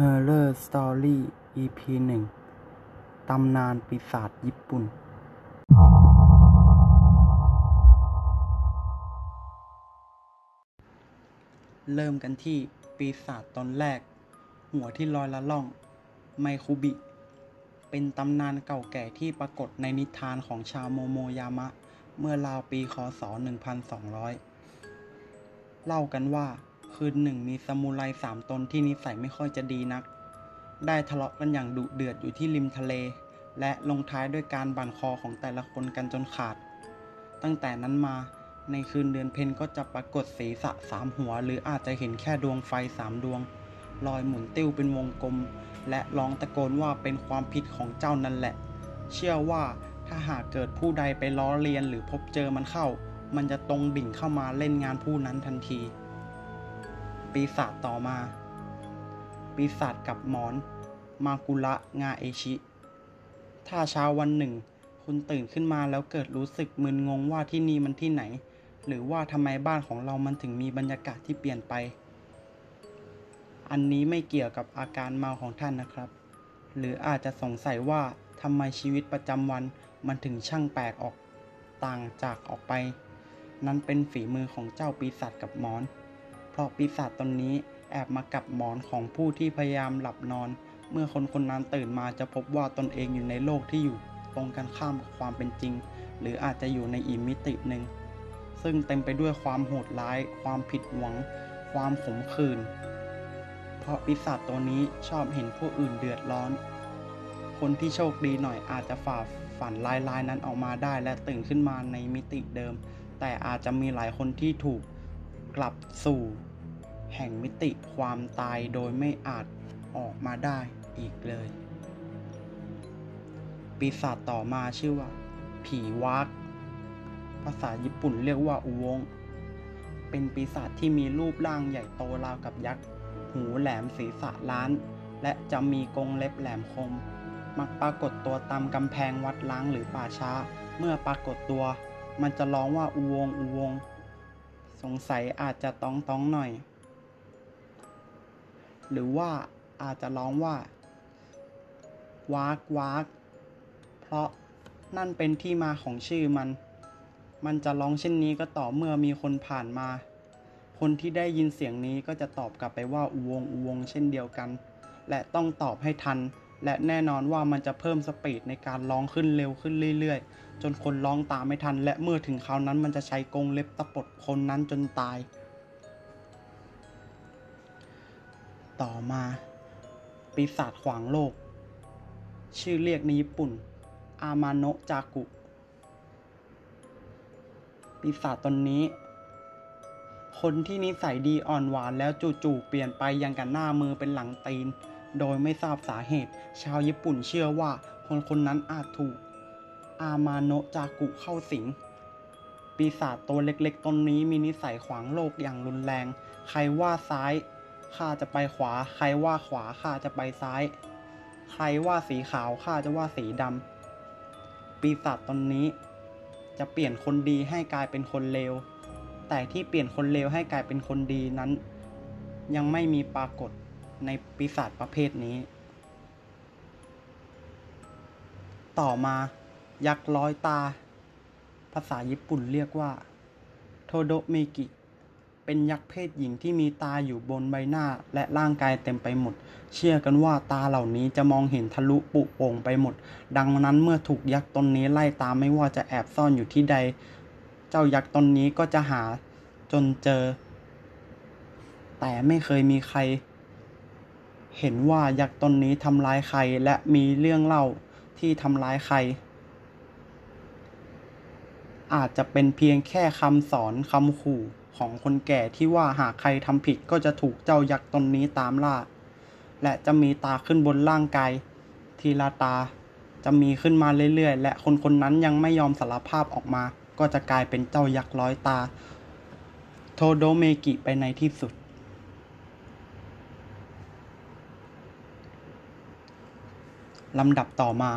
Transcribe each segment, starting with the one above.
Horror Story EP หนึ่งตำนานปีศาจญี่ปุ่น เริ่มกันที่ปีศาจตนแรก หัวที่ลอยละล่อง ไมคุบิ เป็นตำนานเก่าแก่ที่ปรากฏในนิทานของชาวโมโมยามะ เมื่อราวปีคศ 1200 เล่ากันว่า คืนหนึ่งมีซามูไรสามตนที่นิสัยไม่ค่อยจะดีนัก ได้ทะเลาะกันอย่างดุเดือดอยู่ที่ริมทะเล และลงท้ายด้วยการบั่นคอของแต่ละคนกันจนขาด ตั้งแต่นั้นมาในคืนเดือนเพ็ญก็จะปรากฏศีรษะสามหัว หรืออาจจะเห็นแค่ดวงไฟสามดวง ลอยหมุนติ้วเป็นวงกลม และร้องตะโกนว่าเป็นความผิดของเจ้านั่นแหละ เชื่อว่าถ้าหากเกิดผู้ใดไปล้อเลียนหรือพบเจอมันเข้า มันจะตรงดิ่งเข้ามาเล่นงานผู้นั้นทันที ปีศาจต่อมา ปีศาจกับหมอน มากุระงาเอชิ ถ้าเช้าวันหนึ่ง คุณตื่นขึ้นมาแล้วเกิดรู้สึกมึนงงว่าที่นี่มันที่ไหน หรือว่าทำไมบ้านของเรามันถึงมีบรรยากาศที่เปลี่ยนไป อันนี้ไม่เกี่ยวกับอาการเมาของท่านนะครับ หรืออาจจะสงสัยว่าทำไมชีวิตประจำวันมันถึงช่างแปลกออกต่างจากออกไป นั้นเป็นฝีมือของเจ้าปีศาจกับมอน เพราะปีศาจตนนี้แอบมากับหมอนของผู้ที่พยายามหลับนอน เมื่อคนคนนั้นตื่นมาจะพบว่าตนเองอยู่ในโลกที่อยู่ตรงกันข้ามกับความเป็นจริง หรืออาจจะอยู่ในอีกมิติหนึ่ง ซึ่งเต็มไปด้วยความโหดร้าย ความผิดหวัง ความขมขื่นเพราะปีศาจตัวนี้ชอบเห็นผู้อื่นเดือดร้อน คนที่โชคดีหน่อยอาจจะฝ่าฝันลายๆนั้นออกมาได้และตื่นขึ้นมาในมิติเดิม แต่อาจจะมีหลายคนที่ถูก กลับสู่ แห่งมิติความตายโดยไม่อาจออกมาได้อีกเลย ปีศาจต่อมาชื่อว่า ผีวักภาษาญี่ปุ่นเรียกว่าอุวง เป็นปีศาจที่มีรูปร่างใหญ่โตราวกับยักษ์ หูแหลมศีรษะล้าน และจะมีกรงเล็บแหลมคม มักปรากฏตัวตามกำแพงวัดล้างหรือป่าช้า เมื่อปรากฏตัว มันจะร้องว่าอุวงอุวง สงสัยอาจจะต้องต้องหน่อย หรือว่าอาจจะร้องว่าวากวากเพราะนั่นเป็นที่มาของชื่อมัน มันจะร้องเช่นนี้ก็ต่อเมื่อมีคนผ่านมา คนที่ได้ยินเสียงนี้ก็จะตอบกลับไปว่าอุวงอุวงเช่นเดียวกัน และต้องตอบให้ทัน และแน่นอนว่ามันจะเพิ่มสปีดในการร้องขึ้นเร็วขึ้นเรื่อยๆ จนคนร้องตามไม่ทัน และเมื่อถึงคราวนั้นมันจะใช้กรงเล็บตะปดคนนั้นจนตาย ต่อมา ปีศาจขวางโลก ชื่อเรียกในญี่ปุ่น อามาโนะจากุ ปีศาจตนนี้ คนที่นิสัยดีอ่อนหวานแล้วจู่ๆเปลี่ยนไปยังกันหน้ามือเป็นหลังตีน โดยไม่ทราบสาเหตุ ชาวญี่ปุ่นเชื่อว่าคนคนนั้นอาจถูก อามาโนะจากุเข้าสิง ปีศาจตัวเล็กๆตนนี้มีนิสัยขวางโลกอย่างรุนแรง ใครว่าซ้ายข้าจะไปขวา ใครว่าขวาข้าจะไปซ้าย ใครว่าสีขาวข้าจะว่าสีดำ ปีศาจตนนี้จะเปลี่ยนคนดีให้กลายเป็นคนเลว แต่ที่เปลี่ยนคนเลวให้กลายเป็นคนดีนั้น ยังไม่มีปรากฏในปีศาจประเภทนี้ ต่อมา ยักษ์ร้อยตา ภาษาญี่ปุ่นเรียกว่า โทโดเมกิ เป็นยักษ์เพศหญิงที่มีตาอยู่บนใบหน้าและร่างกายเต็มไปหมด เชื่อกันว่าตาเหล่านี้จะมองเห็นทะลุปุโป่งไปหมด ดังนั้นเมื่อถูกยักษ์ตนนี้ไล่ตามไม่ว่าจะแอบซ่อนอยู่ที่ใด เจ้ายักษ์ตนนี้ก็จะหาจนเจอ แต่ไม่เคยมีใคร เห็นว่ายักษ์ตนนี้ทำร้ายใครและมีเรื่องเล่าที่ทำร้ายใคร อาจจะเป็นเพียงแค่คำสอนคำขู่ของคนแก่ที่ว่าหากใครทำผิดก็จะถูกเจ้ายักษ์ตนนี้ตามล่า และจะมีตาขึ้นบนร่างกายทีละตา จะมีขึ้นมาเรื่อยๆ และคนคนนั้นยังไม่ยอมสารภาพออกมา ก็จะกลายเป็นเจ้ายักษ์ร้อยตา โทโดเมกิไปในที่สุด ลำดับต่อมา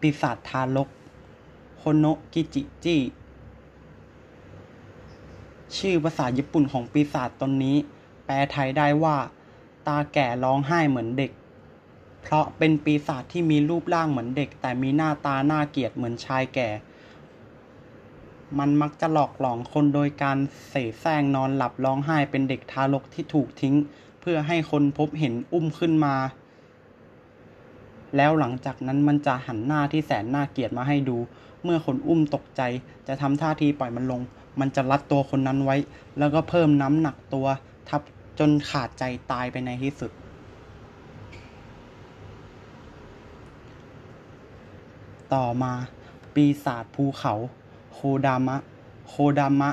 ปีศาจทารกโคโนกิจิจิ ชื่อภาษาญี่ปุ่นของปีศาจตนนี้ แปลไทยได้ว่า ตาแก่ร้องไห้เหมือนเด็ก เพราะเป็นปีศาจที่มีรูปร่างเหมือนเด็ก แต่มีหน้าตาหน่าเกียดเหมือนชายแก่ มันมักจะหลอกหลอนคนโดยการเสแสร้งนอนหลับร้องไห้เป็นเด็กทารกที่ถูกทิ้ง เพื่อให้คนพบเห็นอุ้มขึ้นมา แล้วหลังจากนั้นมันจะหันหน้าที่แสนน่าเกียดมาให้ดู เมื่อคนอุ้มตกใจจะทำท่าทีปล่อยมันลง มันจะรัดตัวคนนั้นไว้ แล้วก็เพิ่มน้ำหนักตัว ทับจนขาดใจตายไปในที่สุด ต่อมาปีศาจภูเขาโคดามะ โคดามะ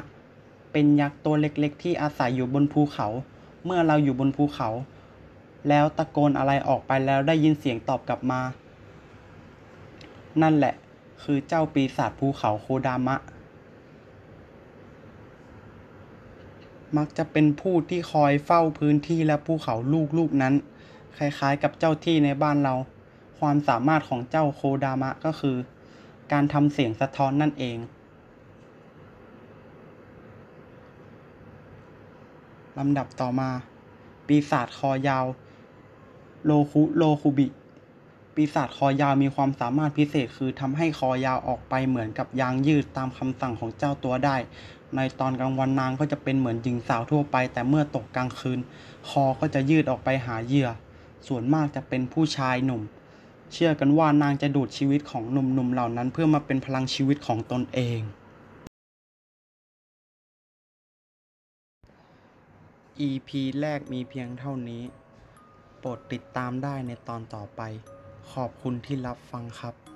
เป็นยักษ์ตัวเล็กๆ ที่อาศัยอยู่บนภูเขา เมื่อเราอยู่บนภูเขา แล้วตะโกนอะไรออกไปแล้วได้ยินเสียงตอบกลับมา นั่นแหละ คือเจ้าปีศาจภูเขาโคดามะ มักจะเป็นผู้ที่คอยเฝ้าพื้นที่และภูเขาลูกๆนั้น คล้ายๆกับเจ้าที่ในบ้านเรา ความสามารถของเจ้าโคดามะก็คือ การทำเสียงสะท้อนนั่นเองลำดับต่อมา ปีศาจคอยาว โลคุโลคุบิ ปีศาจคอยาวมีความสามารถพิเศษคือทำให้คอยาวออกไปเหมือนกับยางยืดตามคำสั่งของเจ้าตัวได้ ในตอนกลางวันนางก็จะเป็นเหมือนหญิงสาวทั่วไป แต่เมื่อตกกลางคืน คอก็จะยืดออกไปหาเหยื่อ ส่วนมากจะเป็นผู้ชายหนุ่ม เชื่อกันว่านางจะดูดชีวิตของหนุ่มๆเหล่านั้น เพื่อมาเป็นพลังชีวิตของตนเอง EP แรกมีเพียงเท่านี้ โปรดติดตามได้ในตอนต่อไป ขอบคุณที่รับฟังครับ